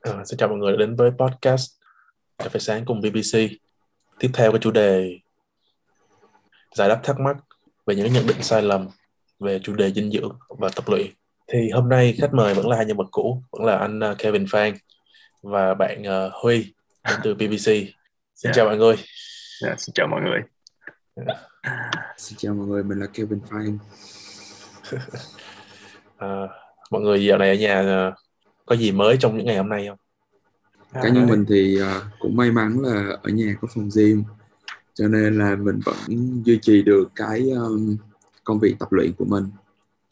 À, xin chào mọi người đã đến với podcast Cà phê sáng cùng BBC. Tiếp theo cái chủ đề giải đáp thắc mắc về những nhận định sai lầm về chủ đề dinh dưỡng và tập luyện. Thì hôm nay khách mời vẫn là hai nhân vật cũ, vẫn là anh à, Kevin Phan và bạn uh, Huy đến từ BBC. Xin yeah. chào mọi người. Yeah, xin chào mọi người. Yeah. Xin chào mọi người, mình là Kevin Phan à, mọi người dạo này ở nhà à, có gì mới trong những ngày hôm nay không? Cá nhân mình thì uh, cũng may mắn là ở nhà có phòng gym cho nên là mình vẫn duy trì được cái um, công việc tập luyện của mình.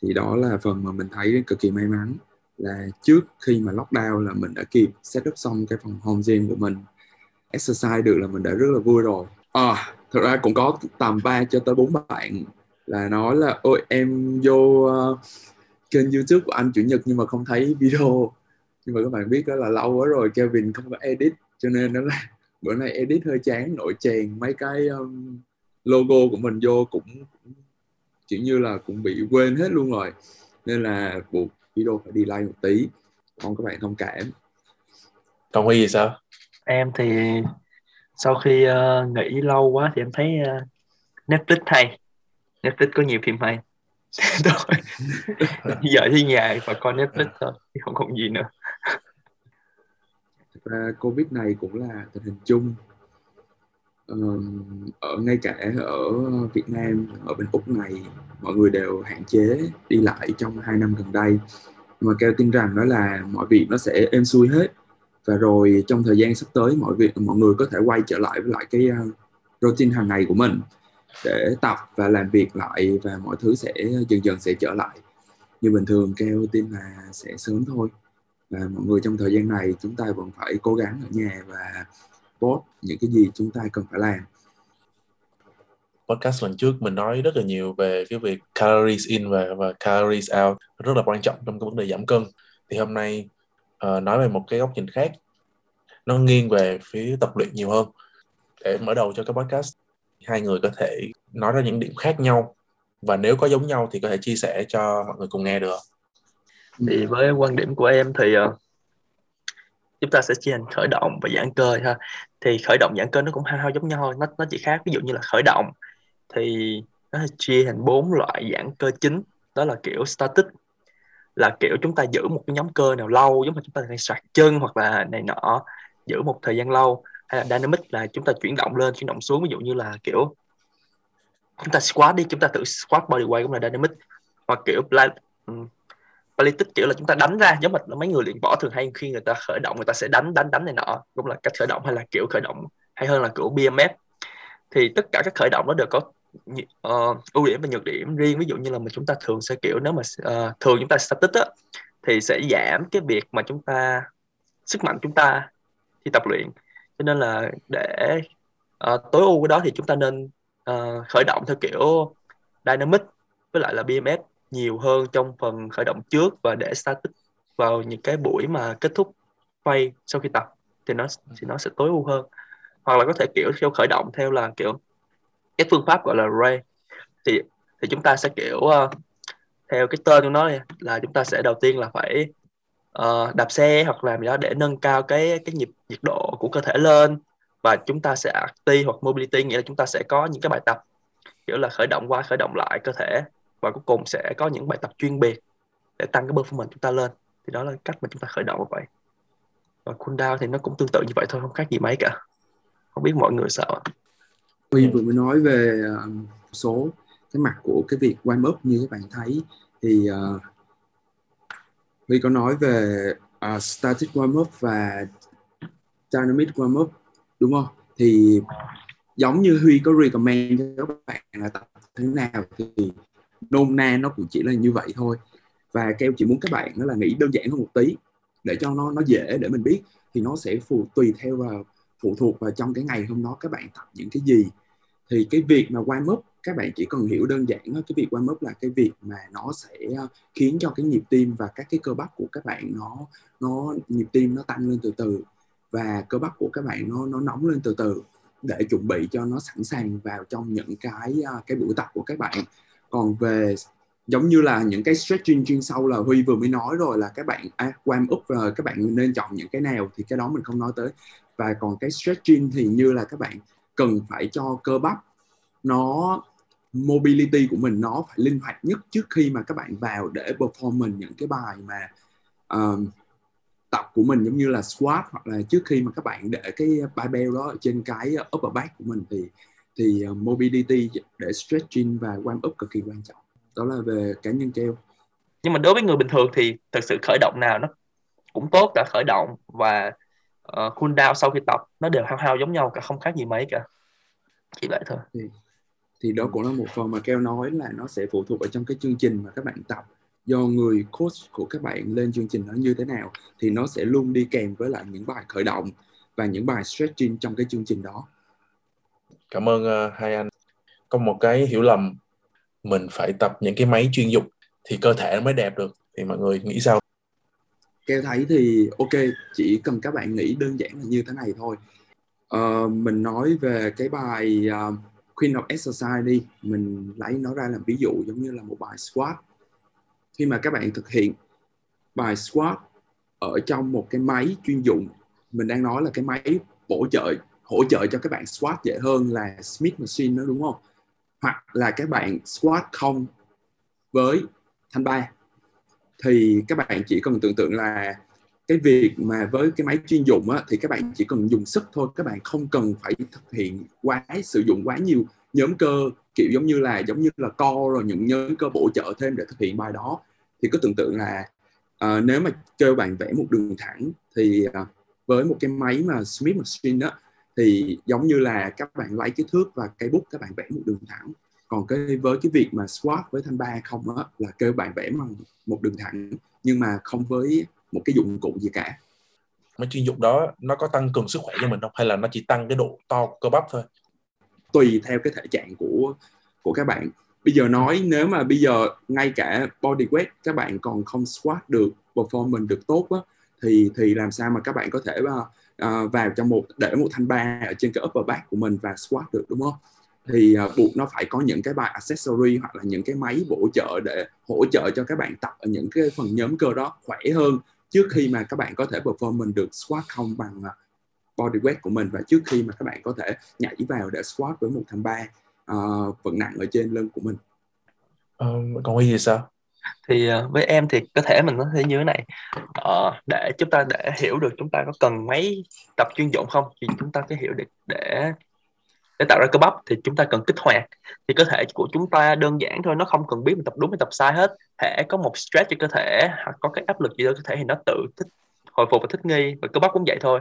Thì đó là phần mà mình thấy cực kỳ may mắn là trước khi mà lockdown là mình đã kịp set up xong cái phòng home gym của mình. Exercise được là mình đã rất là vui rồi. À thật ra cũng có tầm 3 cho tới bốn bạn là nói là ôi em vô uh, kênh youtube của anh chủ nhật nhưng mà không thấy video. Nhưng mà các bạn biết đó là lâu quá rồi Kevin không có edit cho nên nó là bữa nay edit hơi chán nội chèn. Mấy cái um, logo của mình vô cũng, cũng kiểu như là cũng bị quên hết luôn rồi. Nên là buộc video phải đi like một tí. Mong các bạn thông cảm. Còn huy gì sao? Em thì sau khi uh, nghỉ lâu quá thì em thấy uh, Netflix hay Netflix có nhiều phim hay. Thôi giờ thì nhà và coi Netflix thôi không còn gì nữa. Ra Covid này cũng là tình hình chung. Ở ngay cả ở Việt Nam ở bên Úc này mọi người đều hạn chế đi lại trong hai năm gần đây. Mà kêu tin rằng đó là mọi việc nó sẽ êm xuôi hết. Và rồi trong thời gian sắp tới mọi việc mọi người có thể quay trở lại với lại cái uh, routine hàng ngày của mình để tập và làm việc lại và mọi thứ sẽ dần dần sẽ trở lại. Như bình thường kêu tin là sẽ sớm thôi. Và mọi người trong thời gian này chúng ta vẫn phải cố gắng ở nhà và post những cái gì chúng ta cần phải làm. Podcast lần trước mình nói rất là nhiều về cái việc calories in và và calories out rất là quan trọng trong cái vấn đề giảm cân. Thì hôm nay uh, nói về một cái góc nhìn khác. Nó nghiêng về phía tập luyện nhiều hơn. Để mở đầu cho cái podcast hai người có thể nói ra những điểm khác nhau. Và nếu có giống nhau thì có thể chia sẻ cho mọi người cùng nghe được. Thì với quan điểm của em thì ờ, chúng ta sẽ chia thành khởi động và giãn cơ ha. Thì khởi động, giãn cơ nó cũng hao hao giống nhau nó nó chỉ khác, ví dụ như là khởi động thì nó chia thành bốn loại giãn cơ chính. Đó là kiểu static, là kiểu chúng ta giữ một cái nhóm cơ nào lâu, giống như chúng ta phải sạc chân hoặc là này nọ, giữ một thời gian lâu hay là dynamic là chúng ta chuyển động lên chuyển động xuống. Ví dụ như là kiểu chúng ta squat đi chúng ta thử squat body weight cũng là dynamic. Hoặc kiểu Ballistic ừ, kiểu là chúng ta đánh ra giống như mấy người luyện võ thường hay khi người ta khởi động người ta sẽ đánh đánh đánh này nọ. Cũng là cách khởi động hay là kiểu khởi động hay hơn là kiểu BMF thì tất cả các khởi động nó đều có uh, ưu điểm và nhược điểm riêng. Ví dụ như là mà chúng ta thường sẽ kiểu nếu mà uh, thường chúng ta static á thì sẽ giảm cái việc mà chúng ta sức mạnh chúng ta khi tập luyện cho nên là để uh, tối ưu cái đó thì chúng ta nên uh, khởi động theo kiểu dynamic với lại là bms nhiều hơn trong phần khởi động trước và để static vào những cái buổi mà kết thúc quay sau khi tập thì nó thì nó sẽ tối ưu hơn. Hoặc là có thể kiểu theo khởi động theo là kiểu cái phương pháp gọi là ray. Thì thì chúng ta sẽ kiểu uh, theo cái tên của nó là chúng ta sẽ đầu tiên là phải uh, đạp xe hoặc làm gì đó để nâng cao cái cái nhịp nhiệt độ của cơ thể lên. Và chúng ta sẽ active hoặc mobility nghĩa là chúng ta sẽ có những cái bài tập kiểu là khởi động qua khởi động lại cơ thể. Và cuối cùng sẽ có những bài tập chuyên biệt để tăng cái performance chúng ta lên. Thì đó là cách mà chúng ta khởi động như vậy. Và cool down thì nó cũng tương tự như vậy thôi không khác gì mấy cả. Không biết mọi người sao Huy vừa mới nói về ờ, số cái mặt của cái việc warm up như các bạn thấy. Thì uh, Huy có nói về uh, static warm up và dynamic warm up đúng không? Thì giống như Huy có recommend cho các bạn là tập thế nào thì nôm na nó cũng chỉ là như vậy thôi và kêu chỉ muốn các bạn nó là nghĩ đơn giản hơn một tí để cho nó nó dễ để mình biết thì nó sẽ phụ tùy theo vào phụ thuộc vào trong cái ngày hôm đó các bạn tập những cái gì thì cái việc mà warm up các bạn chỉ cần hiểu đơn giản cái việc warm up là cái việc mà nó sẽ ờ, khiến cho cái nhịp tim và các cái cơ bắp của các bạn nó nó nhịp tim nó tăng lên từ từ và cơ bắp của các bạn nó nó nóng lên từ từ để chuẩn bị cho nó sẵn sàng vào trong những cái ờ, cái buổi tập của các bạn. Còn về giống như là những cái stretching chuyên sâu là Huy vừa mới nói rồi là các bạn à, warm up rồi các bạn nên chọn những cái nào thì cái đó mình không nói tới. Và còn cái stretching thì như là các bạn cần phải cho cơ bắp nó mobility của mình nó phải linh hoạt nhất trước khi mà các bạn vào để performance những cái bài mà um, tập của mình giống như là squat hoặc là trước khi mà các bạn để cái barbell đó trên cái upper back của mình thì thì uh, mobility để stretching và warm up cực kỳ quan trọng. Đó là về cá nhân keo nhưng mà đối với người bình thường thì thực sự khởi động nào nó cũng tốt cả khởi động và uh, cool down sau khi tập nó đều hao hao giống nhau cả không khác gì mấy cả. Chỉ vậy thôi. Thì, thì đó cũng là một phần mà keo nói là nó sẽ phụ thuộc ở trong cái chương trình mà các bạn tập. Do người coach của các bạn lên chương trình nó như thế nào thì nó sẽ luôn đi kèm với lại những bài khởi động và những bài stretching trong cái chương trình đó. Cảm ơn uh, hai anh. Có một cái hiểu lầm mình phải tập những cái máy chuyên dụng thì cơ thể nó mới đẹp được. Thì mọi người nghĩ sao? Keo thấy thì ok chỉ cần các bạn nghĩ đơn giản là như thế này thôi. Uh, mình nói về cái bài uh, Queen of Exercise đi. Mình lấy nó ra làm ví dụ giống như là một bài squat. Khi mà các bạn thực hiện bài squat ở trong một cái máy chuyên dụng, mình đang nói là cái máy bổ trợ, hỗ trợ cho các bạn squat dễ hơn là Smith machine đó, đúng không? Hoặc là các bạn squat không với thanh ba. Thì các bạn chỉ cần tưởng tượng là cái việc mà với cái máy chuyên dụng á, thì các bạn chỉ cần dùng sức thôi các bạn không cần phải thực hiện quá sử dụng quá nhiều nhóm cơ kiểu giống như là giống như là co rồi những nhóm cơ bổ trợ thêm để thực hiện bài đó. Thì cứ tưởng tượng là uh, nếu mà kêu bạn vẽ một đường thẳng thì uh, với một cái máy mà Smith machine á thì giống như là các bạn lấy cái thước và cây bút các bạn vẽ một đường thẳng. Còn cái với cái việc mà squat với thanh ba không á là kêu bạn vẽ bằng một đường thẳng nhưng mà không với một cái dụng cụ gì cả. Mấy chuyên dụng đó nó có tăng cường sức khỏe cho mình không? Hay là nó chỉ tăng cái độ to cơ bắp thôi? Tùy theo cái thể trạng của của các bạn. Bây giờ nói nếu mà bây giờ ngay cả body weight các bạn còn không squat được performance được tốt á, thì thì làm sao mà các bạn có thể uh, vào trong một để một thanh ba ở trên cái upper back của mình và squat được đúng không? Thì uh, buộc nó phải có những cái bài accessory hoặc là những cái máy bổ trợ để hỗ trợ cho các bạn tập ở những cái phần nhóm cơ đó khỏe hơn trước khi mà các bạn có thể performance được squat không bằng uh, body weight của mình và trước khi mà các bạn có thể nhảy vào để squat với một thanh ba uh, vận nặng ở trên lưng của mình. Uh, còn Huy thì sao? Thì uh, với em thì có thể mình nói thế như thế này uh, để chúng ta để hiểu được chúng ta có cần máy tập chuyên dụng không thì chúng ta phải hiểu được để để để tạo ra cơ bắp thì chúng ta cần kích hoạt. Thì cơ thể của chúng ta đơn giản thôi nó không cần biết mình tập đúng hay tập sai hết. Thể có một stress cho cơ thể hoặc có cái áp lực gì đó cơ thể thì nó tự thích hồi phục và thích nghi. Và cơ bắp cũng vậy thôi.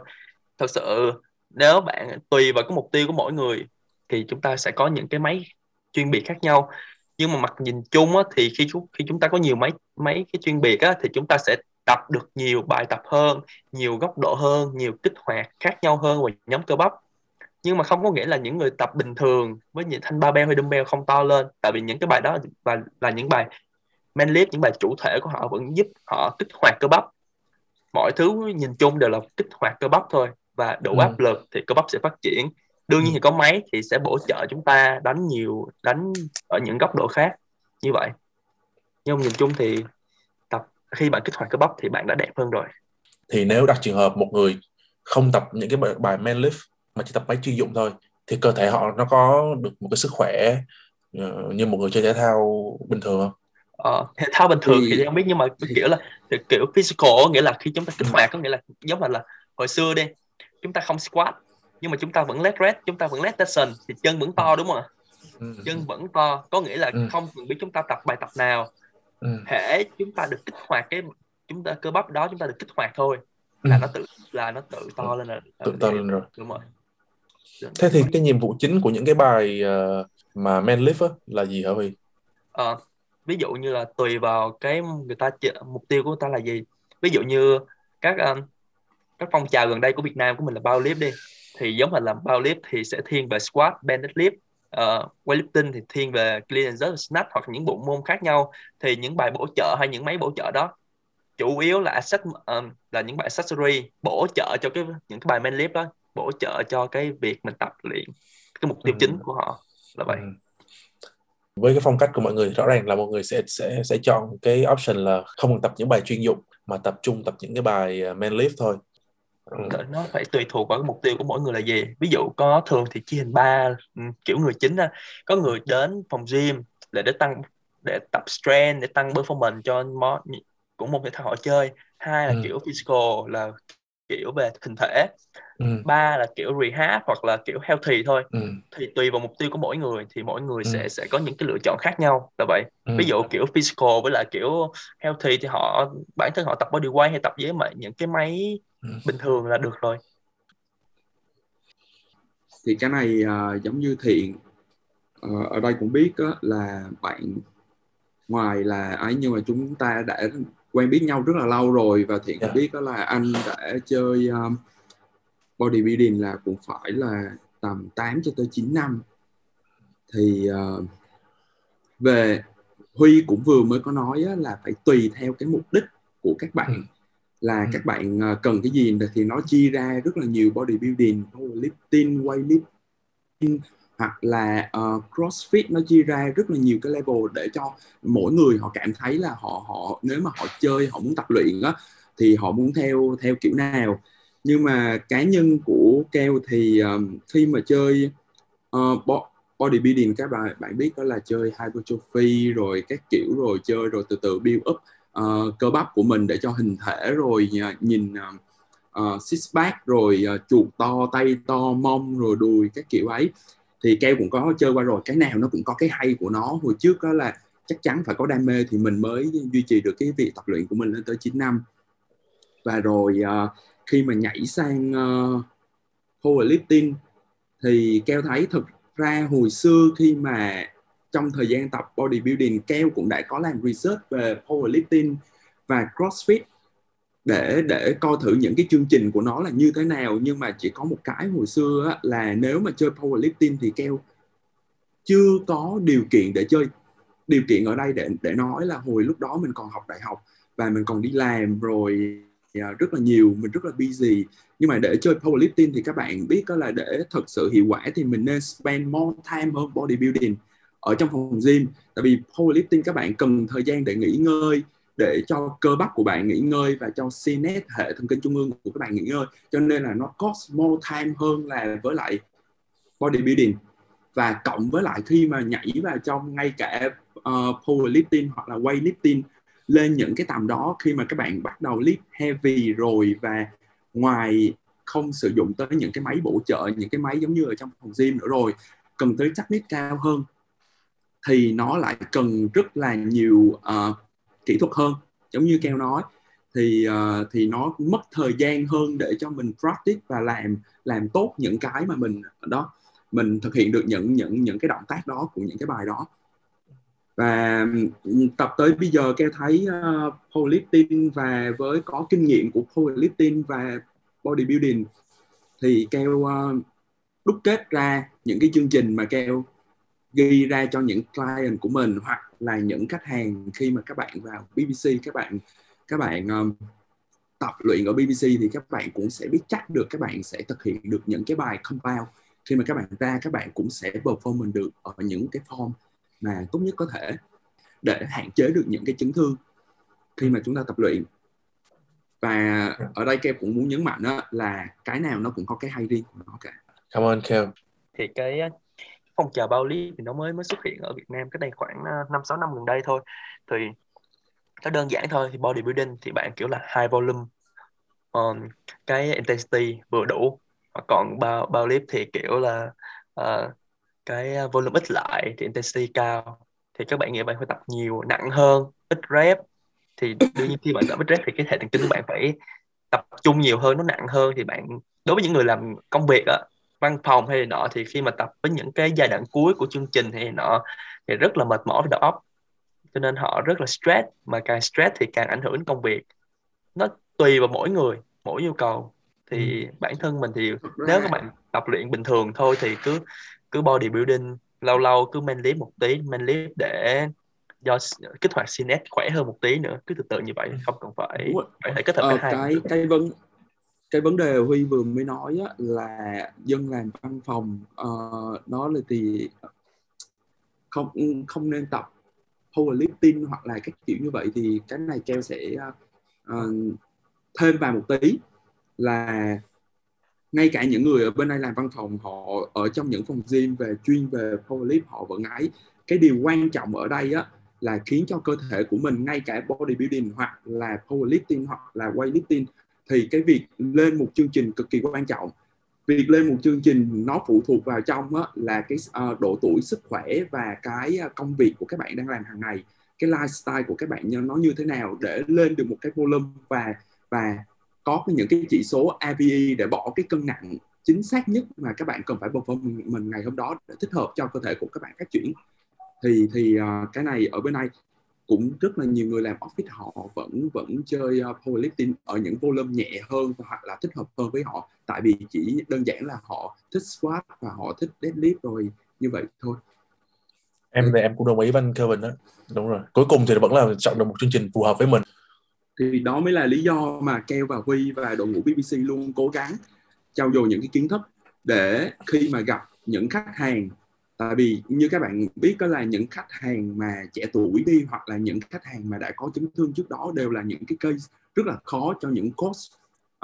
Thật sự nếu bạn tùy vào cái mục tiêu của mỗi người thì chúng ta sẽ có những cái máy chuyên biệt khác nhau. Nhưng mà mặt nhìn chung á, thì khi khi chúng ta có nhiều máy máy cái chuyên biệt á, thì chúng ta sẽ tập được nhiều bài tập hơn nhiều góc độ hơn nhiều kích hoạt khác nhau hơn và nhóm cơ bắp nhưng mà không có nghĩa là những người tập bình thường với những thanh barbell hay dumbbell không to lên. Tại vì những cái bài đó và là những bài main lift những bài chủ thể của họ vẫn giúp họ kích hoạt cơ bắp. Mọi thứ nhìn chung đều là kích hoạt cơ bắp thôi và đủ ừ. áp lực thì cơ bắp sẽ phát triển. Đương nhiên ừ. thì có máy thì sẽ bổ trợ chúng ta đánh nhiều đánh ở những góc độ khác như vậy. Nhưng nhìn chung thì tập khi bạn kích hoạt cơ bắp thì bạn đã đẹp hơn rồi. Thì nếu đặt trường hợp một người không tập những cái bài main lift mà chỉ tập máy chuyên dụng thôi thì cơ thể họ nó có được một cái sức khỏe uh, như một người chơi thể thao bình thường không? Ờ, thể thao bình thường thì, thì không biết nhưng mà kiểu là kiểu physical nghĩa là khi chúng ta kích hoạt có nghĩa là giống như là hồi xưa đi chúng ta không squat nhưng mà chúng ta vẫn leg rest chúng ta vẫn leg extension thì chân vẫn to đúng không ạ ừ. chân vẫn to có nghĩa là ừ. không cần biết chúng ta tập bài tập nào ừ. thể chúng ta được kích hoạt cái chúng ta cơ bắp đó chúng ta được kích hoạt thôi là ừ. nó tự là nó tự to lên rồi tự to lên rồi đúng rồi thế thì cái nhiệm vụ chính của những cái bài uh, mà men lift á, là gì hả Huy? À, ví dụ như là tùy vào cái người ta mục tiêu của người ta là gì. Ví dụ như các um, các phong trào gần đây của Việt Nam của mình là bao lift đi thì giống mình làm bao lift thì sẽ thiên về squat, bend lift uh, weightlifting thì thiên về clean and jerk, snatch hoặc những bộ môn khác nhau. Thì những bài bổ trợ hay những máy bổ trợ đó chủ yếu là access, um, là những bài accessory bổ trợ cho cái những cái bài main lift đó bổ trợ cho cái việc mình tập luyện cái mục tiêu ừ. chính của họ là vậy ừ. với cái phong cách của mọi người rõ ràng là mọi người sẽ sẽ sẽ chọn cái option là không tập những bài chuyên dụng mà tập trung tập những cái bài à, main lift thôi ừ. nó phải tùy thuộc vào cái mục tiêu của mỗi người là gì ví dụ có thường thì chia thành ba ừ, kiểu người chính á có người đến phòng gym để để tăng để tập strength để tăng performance cho món cũng một thể thao họ chơi hai là ừ. kiểu physical là kiểu về hình thể ừ. ba là kiểu rehab hoặc là kiểu healthy thôi ừ. thì tùy vào mục tiêu của mỗi người thì mỗi người ừ. sẽ sẽ có những cái lựa chọn khác nhau là vậy ừ. ví dụ kiểu physical với lại kiểu healthy thì họ bản thân họ tập body weight hay tập với mà những cái máy ừ. bình thường là được rồi thì cái này uh, giống như thiện uh, ở đây cũng biết uh, là bạn ngoài là ấy nhưng mà chúng ta đã quen biết nhau rất là lâu rồi và thiện yeah. Dạ. biết đó là anh đã chơi um, bodybuilding là cũng phải là tầm 8 cho tới 9 năm thì uh, về Huy cũng vừa mới có nói á, là phải tùy theo cái mục đích của các bạn ừ. là ừ. các bạn uh, cần cái gì thì nó chia ra rất là nhiều bodybuilding, powerlifting, weightlifting hoặc là uh, CrossFit nó chia ra rất là nhiều cái level để cho mỗi người họ cảm thấy là họ họ nếu mà họ chơi họ muốn tập luyện á thì họ muốn theo theo kiểu nào. Nhưng mà cá nhân của keo thì um, khi mà chơi uh, bodybuilding các bạn bạn biết đó là chơi hypertrophy rồi các kiểu rồi chơi rồi từ từ build up uh, cơ bắp của mình để cho hình thể rồi uh, nhìn uh, six pack rồi uh, chuột to tay to mông rồi đùi các kiểu ấy thì keo cũng có chơi qua rồi. Cái nào nó cũng có cái hay của nó. Hồi trước đó là chắc chắn phải có đam mê thì mình mới duy trì được cái việc tập luyện của mình lên tới 9 năm. Và rồi uh, khi mà nhảy sang uh, powerlifting thì keo thấy thực ra hồi xưa khi mà trong thời gian tập bodybuilding keo cũng đã có làm research về powerlifting và crossfit để để coi thử những cái chương trình của nó là như thế nào. Nhưng mà chỉ có một cái hồi xưa á, là nếu mà chơi powerlifting thì keo chưa có điều kiện để chơi. Điều kiện ở đây để để nói là hồi lúc đó mình còn học đại học và mình còn đi làm rồi à, rất là nhiều mình rất là busy. Nhưng mà để chơi powerlifting thì các bạn biết đó là để thật sự hiệu quả thì mình nên spend more time hơn bodybuilding ở trong phòng gym. Tại vì powerlifting các bạn cần thời gian để nghỉ ngơi để cho cơ bắp của bạn nghỉ ngơi và cho CNS hệ thần kinh trung ương của các bạn nghỉ ngơi. Cho nên là nó cost more time hơn là với lại bodybuilding và cộng với lại khi mà nhảy vào trong ngay cả uh, powerlifting hoặc là weightlifting lên những cái tầm đó khi mà các bạn bắt đầu lift heavy rồi và ngoài không sử dụng tới những cái máy bổ trợ những cái máy giống như ở trong phòng gym nữa rồi cần tới chắc nít cao hơn thì nó lại cần rất là nhiều uh, kỹ thuật hơn. Giống như keo nói thì uh, thì nó mất thời gian hơn để cho mình practice và làm làm tốt những cái mà mình đó mình thực hiện được những những những cái động tác đó của những cái bài đó. Và tập tới bây giờ keo thấy uh, powerlifting và với có kinh nghiệm của powerlifting và bodybuilding thì keo uh, đúc kết ra những cái chương trình mà keo ghi ra cho những client của mình hoặc là những khách hàng khi mà các bạn vào BBC các bạn các bạn um, tập luyện ở BBC thì các bạn cũng sẽ biết chắc được các bạn sẽ thực hiện được những cái bài compound khi mà các bạn ra các bạn cũng sẽ perform được ở những cái form mà tốt nhất có thể để hạn chế được những cái chấn thương khi mà chúng ta tập luyện và ở đây Kev cũng muốn nhấn mạnh đó là cái nào nó cũng có cái hay riêng của nó cả. Cảm ơn Kev. Thì cái phong trào bao lý thì nó mới mới xuất hiện ở Việt Nam cái đây khoảng ờ, năm sáu năm gần đây thôi. Thì nó đơn giản thôi thì bodybuilding thì bạn kiểu là high volume um, cái intensity vừa đủ. Còn bao bao lift thì kiểu là uh, cái à, volume ít lại thì intensity cao. Thì các bạn nghĩ bạn phải tập nhiều nặng hơn ít rep. Thì đương nhiên khi bạn tập ít rep thì cái hệ thần kinh của bạn phải tập trung nhiều hơn nó nặng hơn. Thì bạn đối với những người làm công việc á văn phòng hay nọ thì khi mà tập với những cái giai đoạn cuối của chương trình hay nọ thì rất là mệt mỏi về đầu óc. Cho nên họ rất là stress mà càng stress thì càng ảnh hưởng đến công việc. Nó tùy vào mỗi người mỗi nhu cầu. Thì ừ. bản thân mình thì nếu các bạn tập luyện bình thường thôi thì cứ cứ bodybuilding lâu lâu cứ main lift một tí main lift để do kích hoạt CNS khỏe hơn một tí nữa. Cứ từ từ như vậy không cần phải phải phải kết hợp ờ, cái cái vấn cái vấn đề huy vừa mới nói á, là dân làm văn phòng ờ, uh, nó là thì không không nên tập powerlifting hoặc là các kiểu như vậy thì cái này keo sẽ uh, thêm vào một tí. Là ngay cả những người ở bên đây làm văn phòng họ ở trong những phòng gym về chuyên về powerlift họ vẫn ấy cái điều quan trọng ở đây á là khiến cho cơ thể của mình ngay cả bodybuilding hoặc là powerlifting hoặc là weightlifting thì cái việc lên một chương trình cực kỳ quan trọng. Việc lên một chương trình nó phụ thuộc vào trong á, là cái uh, độ tuổi sức khỏe và cái uh, công việc của các bạn đang làm hàng ngày. Cái lifestyle của các bạn nó như thế nào để lên được một cái volume và và có những cái chỉ số ABE để bỏ cái cân nặng chính xác nhất mà các bạn cần phải perform mình ngày hôm đó để thích hợp cho cơ thể của các bạn phát triển. Thì thì uh, cái này ở bên này cũng rất là nhiều người làm office họ vẫn vẫn chơi uh, powerlifting ở những volume nhẹ hơn hoặc là thích hợp hơn với họ. Tại vì chỉ đơn giản là họ thích squat và họ thích deadlift rồi như vậy thôi. Em thì em cũng đồng ý với anh Kevin đó đúng rồi. Cuối cùng thì vẫn là chọn được một chương trình phù hợp với mình. Thì đó mới là lý do mà Keo và Huy và đội ngũ BBC luôn cố gắng trao dồi những cái kiến thức để khi mà gặp những khách hàng tại vì như các bạn biết đó là những khách hàng mà trẻ tuổi đi hoặc là những khách hàng mà đã có chấn thương trước đó đều là những cái case rất là khó cho những coach.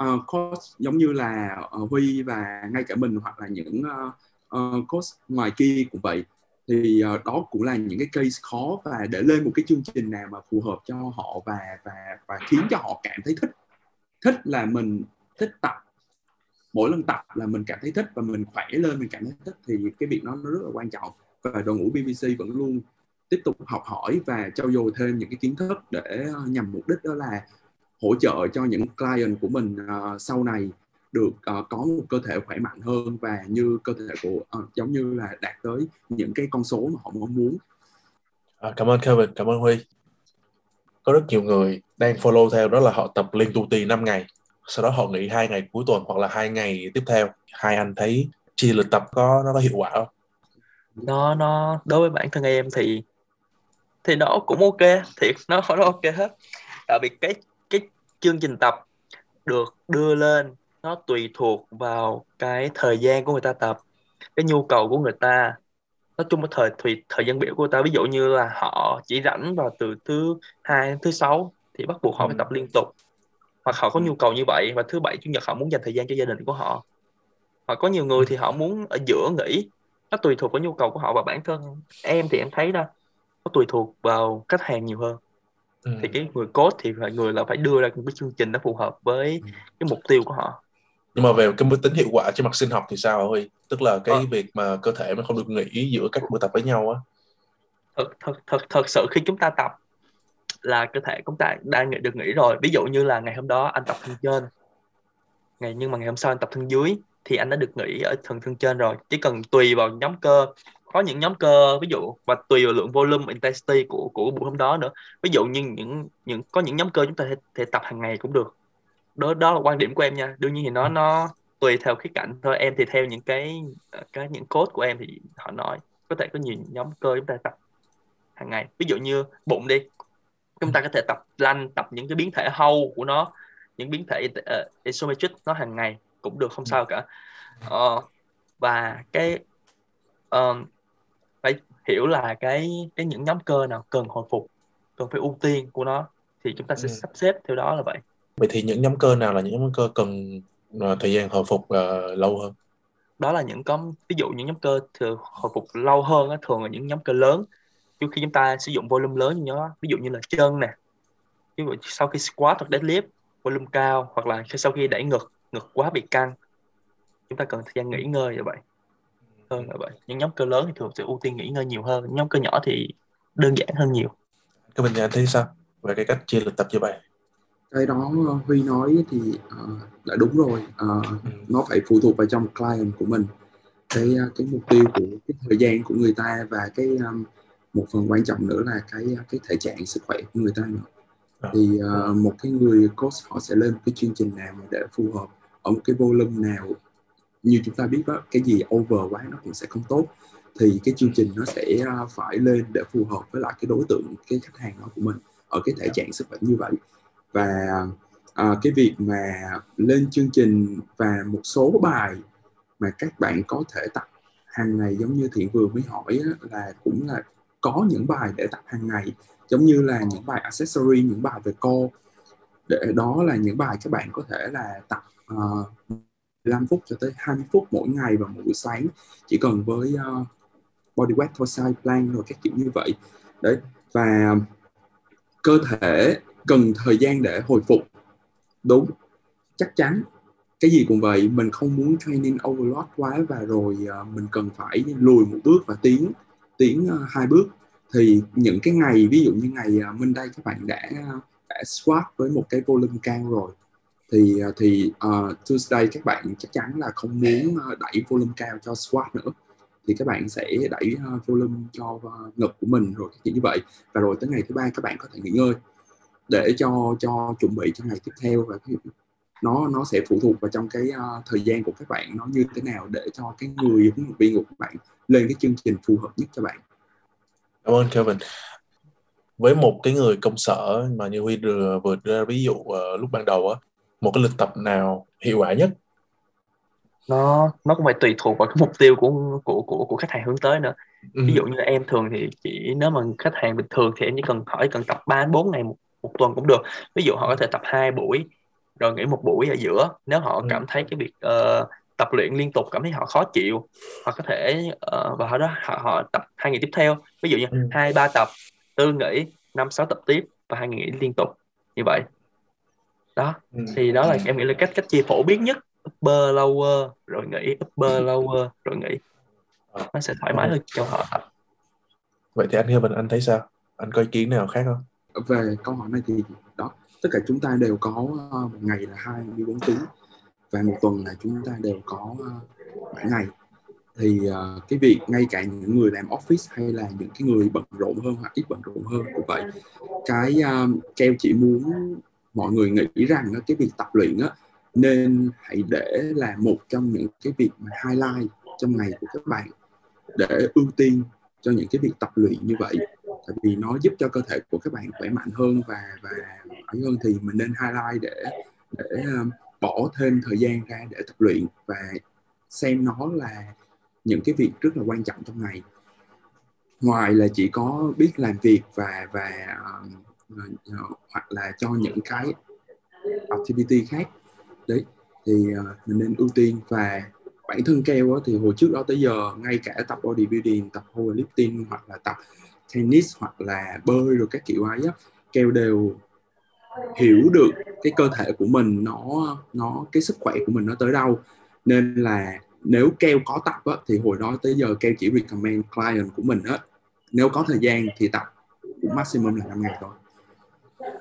Uh, coach giống như là uh, Huy và ngay cả mình hoặc là những uh, uh, coach ngoài kia cũng vậy. Thì uh, đó cũng là những cái case khó và để lên một cái chương trình nào mà phù hợp cho họ và và và khiến cho họ cảm thấy thích thích là mình thích tập mỗi lần tập là mình cảm thấy thích và mình khỏe lên mình cảm thấy thích thì cái việc đó nó rất là quan trọng và đội ngũ BBC vẫn luôn tiếp tục học hỏi và trau dồi thêm những cái kiến thức để ờ, nhằm mục đích đó là hỗ trợ cho những client của mình uh, sau này được uh, có một cơ thể khỏe mạnh hơn và như cơ thể của uh, giống như là đạt tới những cái con số mà họ mong muốn. À, cảm ơn Kevin, cảm ơn Huy. Có rất nhiều người đang follow theo đó là họ tập liên tu tì 5 ngày, sau đó họ nghỉ hai ngày cuối tuần hoặc là hai ngày tiếp theo. Hai anh thấy chi lịch tập có nó có hiệu quả không? Nó nó đối với bản thân em thì thì nó cũng ok, thiệt nó nó ok hết. Tại vì cái cái chương trình tập được đưa lên nó tùy thuộc vào cái thời gian của người ta tập cái nhu cầu của người ta nói chung là thời thời thời gian biểu của người ta ví dụ như là họ chỉ rảnh vào từ thứ hai thứ sáu thì bắt buộc họ phải tập liên tục hoặc họ có nhu cầu như vậy và thứ bảy chủ nhật họ muốn dành thời gian cho gia đình của họ hoặc có nhiều người thì họ muốn ở giữa nghỉ nó tùy thuộc vào nhu cầu của họ và bản thân em thì em thấy đó nó tùy thuộc vào khách hàng nhiều hơn ừ. thì cái người code thì phải người là phải đưa ra một cái chương trình nó phù hợp với ừ. cái mục tiêu của họ nhưng mà về cái tính hiệu quả trên mặt sinh học thì sao Huy? Tức là cái à. việc mà cơ thể nó không được nghỉ giữa các buổi tập với nhau á. Thật, thật, thật, thật sự khi chúng ta tập là cơ thể chúng ta đang được nghỉ rồi. Ví dụ như là ngày hôm đó anh tập thân trên, ngày nhưng mà ngày hôm sau anh tập thân dưới thì anh đã được nghỉ ở thân thân trên rồi. Chỉ cần tùy vào nhóm cơ có những nhóm cơ ví dụ và tùy vào lượng volume intensity của của buổi hôm đó nữa. Ví dụ như những những có những nhóm cơ chúng ta thể, thể tập hàng ngày cũng được. Đó đó là quan điểm của em nha. Đương nhiên thì nó nó tùy theo khía cạnh thôi. Em thì theo những cái cái những cốt của em thì họ nói có thể có nhiều nhóm cơ chúng ta tập hàng ngày. Ví dụ như bụng đi chúng ta có thể tập lanh tập những cái biến thể hâu của nó những biến thể uh, isometric nó hàng ngày cũng được không ừ. sao cả uh, và cái um, phải hiểu là cái cái những nhóm cơ nào cần hồi phục cần phải ưu tiên của nó thì chúng ta sẽ ừ. sắp xếp theo đó là vậy vậy thì những nhóm cơ nào là những nhóm cơ cần uh, thời gian hồi phục uh, lâu hơn đó là những có ví dụ những nhóm cơ thường hồi phục lâu hơn á, thường là những nhóm cơ lớn trước khi chúng ta sử dụng volume lớn như nó ví dụ như là chân nè. Ví dụ sau khi squat hoặc deadlift volume cao hoặc là sau khi đẩy ngực ngực quá bị căng. Chúng ta cần thời gian nghỉ ngơi như vậy. Hơn là vậy. Những nhóm cơ lớn thì thường sẽ ưu tiên nghỉ ngơi nhiều hơn. Nhóm cơ nhỏ thì đơn giản hơn nhiều. Cái mình nhận thấy sao? Về cái cách chia lịch tập như vậy. Cái đó Huy nói thì uh, đã đúng rồi. Uh, nó phải phụ thuộc vào trong client của mình. Cái cái mục tiêu của cái thời gian của người ta và cái um, một phần quan trọng nữa là cái cái thể trạng sức khỏe của người ta nữa. À. thì uh, một cái người coach họ sẽ lên một cái chương trình nào để phù hợp ở một cái volume nào như chúng ta biết đó cái gì over quá nó cũng sẽ không tốt. Thì cái chương trình nó sẽ phải lên để phù hợp với lại cái đối tượng cái khách hàng đó của mình ở cái thể trạng sức khỏe như vậy. Và à, cái việc mà lên chương trình và một số bài mà các bạn có thể tập hàng ngày giống như thiện vừa mới hỏi á, là cũng là có những bài để tập hàng ngày giống như là những bài accessory những bài về core để đó là những bài các bạn có thể là tập uh, 15 phút cho tới 20 phút mỗi ngày vào mỗi buổi sáng chỉ cần với uh, body weight thôi side plank rồi các kiểu như vậy. Đấy và cơ thể cần thời gian để hồi phục. Đúng chắc chắn. Cái gì cũng vậy mình không muốn training overload quá và rồi uh, mình cần phải lùi một bước và tiến tiến ờ, hai bước. Thì những cái ngày ví dụ như ngày ờ, minh đây các bạn đã ờ, đã squat với một cái volume cao rồi thì thì uh, Tuesday các bạn chắc chắn là không muốn đẩy volume cao cho squat nữa. Thì các bạn sẽ đẩy volume cho ngực của mình rồi kiểu như vậy. Và rồi tới ngày thứ ba các bạn có thể nghỉ ngơi để cho cho chuẩn bị cho ngày tiếp theo và nó nó sẽ phụ thuộc vào trong cái uh, thời gian của các bạn nó như thế nào để cho cái người huấn luyện viên của các bạn lên cái chương trình phù hợp nhất cho bạn. Cảm ơn Kevin. Với một cái người công sở mà như Huy vừa, vừa đưa ví dụ uh, lúc ban đầu á một cái lịch tập nào hiệu quả nhất? Nó nó cũng phải tùy thuộc vào cái mục tiêu của của của của khách hàng hướng tới nữa. Ừ. ví dụ như em thường thì chỉ nếu mà khách hàng bình thường thì em chỉ cần hỏi cần tập ba bốn ngày một, một tuần cũng được. Ví dụ họ có thể tập hai buổi rồi nghỉ một buổi ở giữa nếu họ ừ. cảm thấy cái việc uh, tập luyện liên tục cảm thấy họ khó chịu họ có thể uh, và họ đó họ, họ tập hai ngày tiếp theo. Ví dụ như ừ. hai ba tập tư nghỉ năm sáu tập tiếp và hai ngày nghỉ liên tục như vậy. Đó ừ. thì đó là em nghĩ là cách cách chia phổ biến nhất. Upper lower rồi nghỉ upper lower rồi nghỉ. Ờ. nó sẽ thoải mái hơn cho họ tập. Vậy thì anh Hiệp anh thấy sao? Anh có ý kiến nào khác không? Về câu hỏi này thì tất cả chúng ta đều có ờ, một ngày là 24 tiếng. Và một tuần là chúng ta đều có ờ, 7 ngày. Thì uh, cái việc ngay cả những người làm office hay là những cái người bận rộn hơn hoặc ít bận rộn hơn cũng vậy. Cái uh, keo chỉ muốn mọi người nghĩ rằng uh, cái việc tập luyện á nên hãy để là một trong những cái việc mà highlight trong ngày của các bạn để ưu tiên cho những cái việc tập luyện như vậy. Tại vì nó giúp cho cơ thể của các bạn khỏe mạnh hơn và và ấy hơn thì mình nên highlight để để um, bỏ thêm thời gian ra để tập luyện và xem nó là những cái việc rất là quan trọng trong ngày. Ngoài là chỉ có biết làm việc và và uh, hoặc là cho những cái activity khác. Đấy thì uh, mình nên ưu tiên và bản thân keo thì hồi trước đó tới giờ ngay cả tập bodybuilding tập powerlifting hoặc là tập tennis hoặc là bơi rồi các kiểu ấy á keo đều hiểu được cái cơ thể của mình nó nó cái sức khỏe của mình nó tới đâu. Nên là nếu keo có tập á, thì hồi đó tới giờ keo chỉ recommend client của mình á. Nếu có thời gian thì tập cũng maximum là 5 ngày thôi.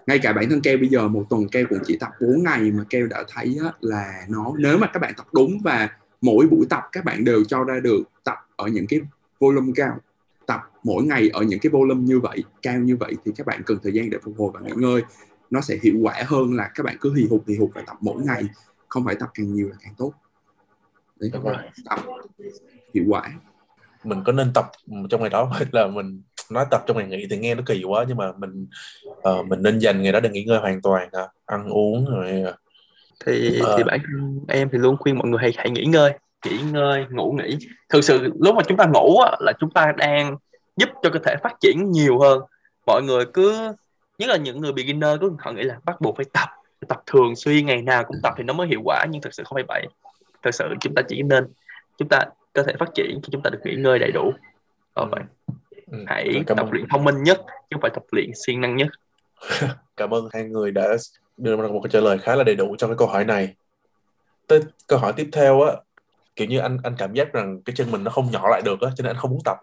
Ngay cả bản thân keo bây giờ một tuần keo cũng chỉ tập 4 ngày mà keo đã thấy á, là nó nếu mà các bạn tập đúng và mỗi buổi tập các bạn đều cho ra được tập ở những cái volume cao tập mỗi ngày ở những cái volume như vậy cao như vậy thì các bạn cần thời gian để phục hồi và nghỉ ngơi. Nó sẽ hiệu quả hơn là các bạn cứ hì hụt hì hụt và tập mỗi ngày không phải tập càng nhiều là càng tốt. Đấy tập hiệu quả. Mình có nên tập trong ngày đó hay là mình nói tập trong ngày nghỉ thì nghe nó kỳ quá nhưng mà mình uh, mình nên dành ngày đó để nghỉ ngơi hoàn toàn à, ăn uống rồi uh, thì uh, thì bản thân em thì luôn khuyên mọi người hãy hãy nghỉ ngơi nghỉ ngơi ngủ nghỉ. Thực sự lúc mà chúng ta ngủ á, là chúng ta đang giúp cho cơ thể phát triển nhiều hơn. Mọi người cứ nhất là những người beginner cứ họ nghĩ là bắt buộc phải tập tập thường xuyên ngày nào cũng tập thì nó mới hiệu quả nhưng thực sự không phải vậy. Thực sự chúng ta chỉ nên chúng ta cơ thể phát triển khi chúng ta được nghỉ ngơi đầy đủ. Ờ vậy. Ừ, hãy tập ơn. luyện thông minh nhất chứ không phải tập luyện siêng năng nhất. Cảm ơn hai người đã đưa ra một cái trả lời khá là đầy đủ trong cái câu hỏi này. Tới câu hỏi tiếp theo á kiểu như anh anh cảm giác rằng cái chân mình nó không nhỏ lại được á cho nên anh không muốn tập.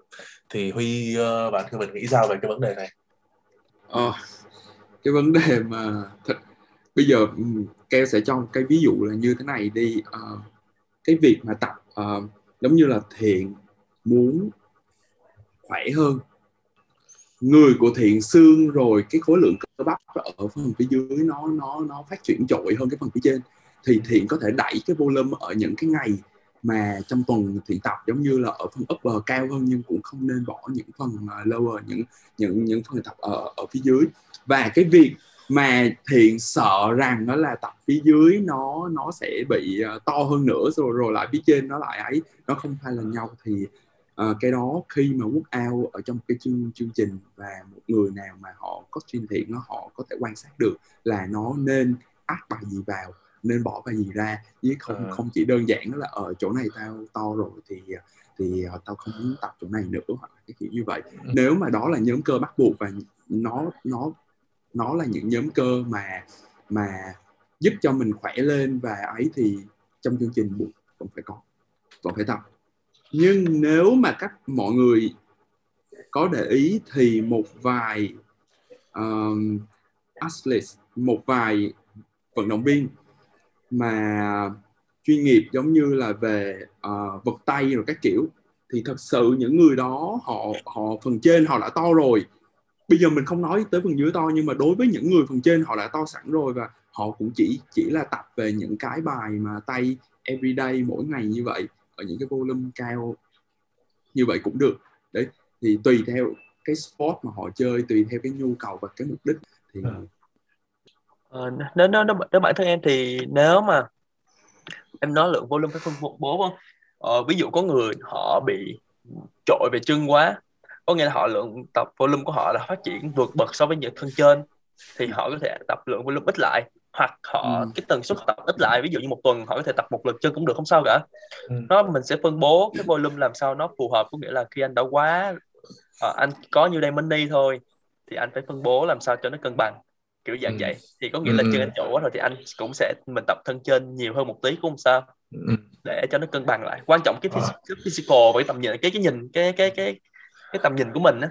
Thì huy uh, bạn mình nghĩ sao về cái vấn đề này? Ờ, cái vấn đề mà thật bây giờ ừ, keo sẽ cho cái ví dụ là như thế này đi. Uh, cái việc mà tập uh, giống như là thiện muốn khỏe hơn người của thiện xương rồi cái khối lượng cơ bắp ở phần phía dưới nó nó nó phát triển trội hơn cái phần phía trên. Thì thiện có thể đẩy cái volume ở những cái ngày mà trong tuần thiện tập giống như là ở phần upper cao hơn nhưng cũng không nên bỏ những phần lower, những những những phần tập ở ở phía dưới. Và cái việc mà thiện sợ rằng nó là tập phía dưới nó nó sẽ bị ờ, to hơn nữa rồi rồi lại phía trên nó lại ấy, nó không phải là nhau thì uh, cái đó khi mà work out ở trong cái chương chương trình và một người nào mà họ có chuyên thiện nó họ có thể quan sát được là nó nên áp bài gì vào nên bỏ bài gì ra chứ không à. không chỉ đơn giản là ở chỗ này tao to rồi thì thì uh, tao không muốn tập chỗ này nữa hoặc là cái kiểu như vậy ừ. nếu mà đó là nhóm cơ bắt buộc và nó nó nó là những nhóm cơ mà mà giúp cho mình khỏe lên và ấy thì trong chương trình buộc vẫn phải có vẫn phải tập nhưng nếu mà các mọi người có để ý thì một vài um, athletes một vài vận động viên mà chuyên nghiệp giống như là về uh, vật tay rồi các kiểu thì thật sự những người đó họ họ phần trên họ đã to rồi. Bây giờ mình không nói tới phần dưới to nhưng mà đối với những người phần trên họ đã to sẵn rồi và họ cũng chỉ chỉ là tập về những cái bài mà tay everyday mỗi ngày như vậy ở những cái volume cao như vậy cũng được. Đấy thì tùy theo cái sport mà họ chơi tùy theo cái nhu cầu và cái mục đích thì ờ, nếu, nếu nếu nếu bản thân em thì nếu mà em nói lượng volume phải phân bố không? Ờ, ví dụ có người họ bị trội về chân quá có nghĩa là họ lượng tập volume của họ là phát triển vượt bậc so với những thân trên thì họ có thể tập lượng volume ít lại hoặc họ ừ. cái tần suất tập ít lại ví dụ như một tuần họ có thể tập một lượt chân cũng được không sao cả ừ. nó mình sẽ phân bố cái volume làm sao nó phù hợp có nghĩa là khi anh đã quá à, anh có như đây money thôi thì anh phải phân bố làm sao cho nó cân bằng kiểu dạng ừ. vậy thì có nghĩa là ừ. chân anh chỗ quá rồi thì anh cũng sẽ mình tập thân trên nhiều hơn một tí cũng không sao ừ. để cho nó cân bằng lại quan trọng cái, phys- cái physical với tầm nhìn cái cái nhìn cái cái cái cái tầm nhìn của mình á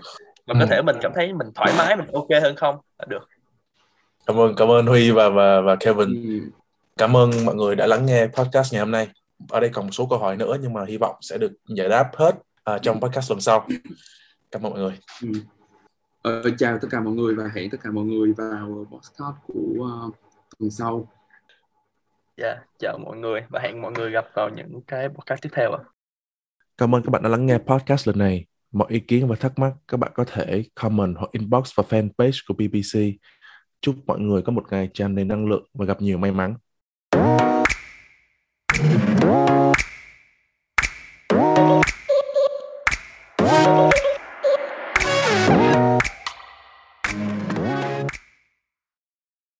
mà có ừ. thể mình cảm thấy mình thoải mái mình ok hơn không là được cảm ơn cảm ơn Huy và và và Kevin. Ừ. cảm ơn mọi người đã lắng nghe podcast ngày hôm nay. Ở đây còn một số câu hỏi nữa nhưng mà hy vọng sẽ được giải đáp hết uh, trong podcast lần sau. Cảm ơn mọi người. Ừ. ờ, chào tất cả mọi người và hẹn tất cả mọi người vào podcast của uh, tuần sau. Dạ yeah, chào mọi người và hẹn mọi người gặp vào những cái podcast tiếp theo ạ. Cảm ơn các bạn đã lắng nghe podcast lần này. Mọi ý kiến và thắc mắc các bạn có thể comment hoặc inbox vào fanpage của BBC Chúc mọi người có một ngày tràn đầy năng lượng và gặp nhiều may mắn.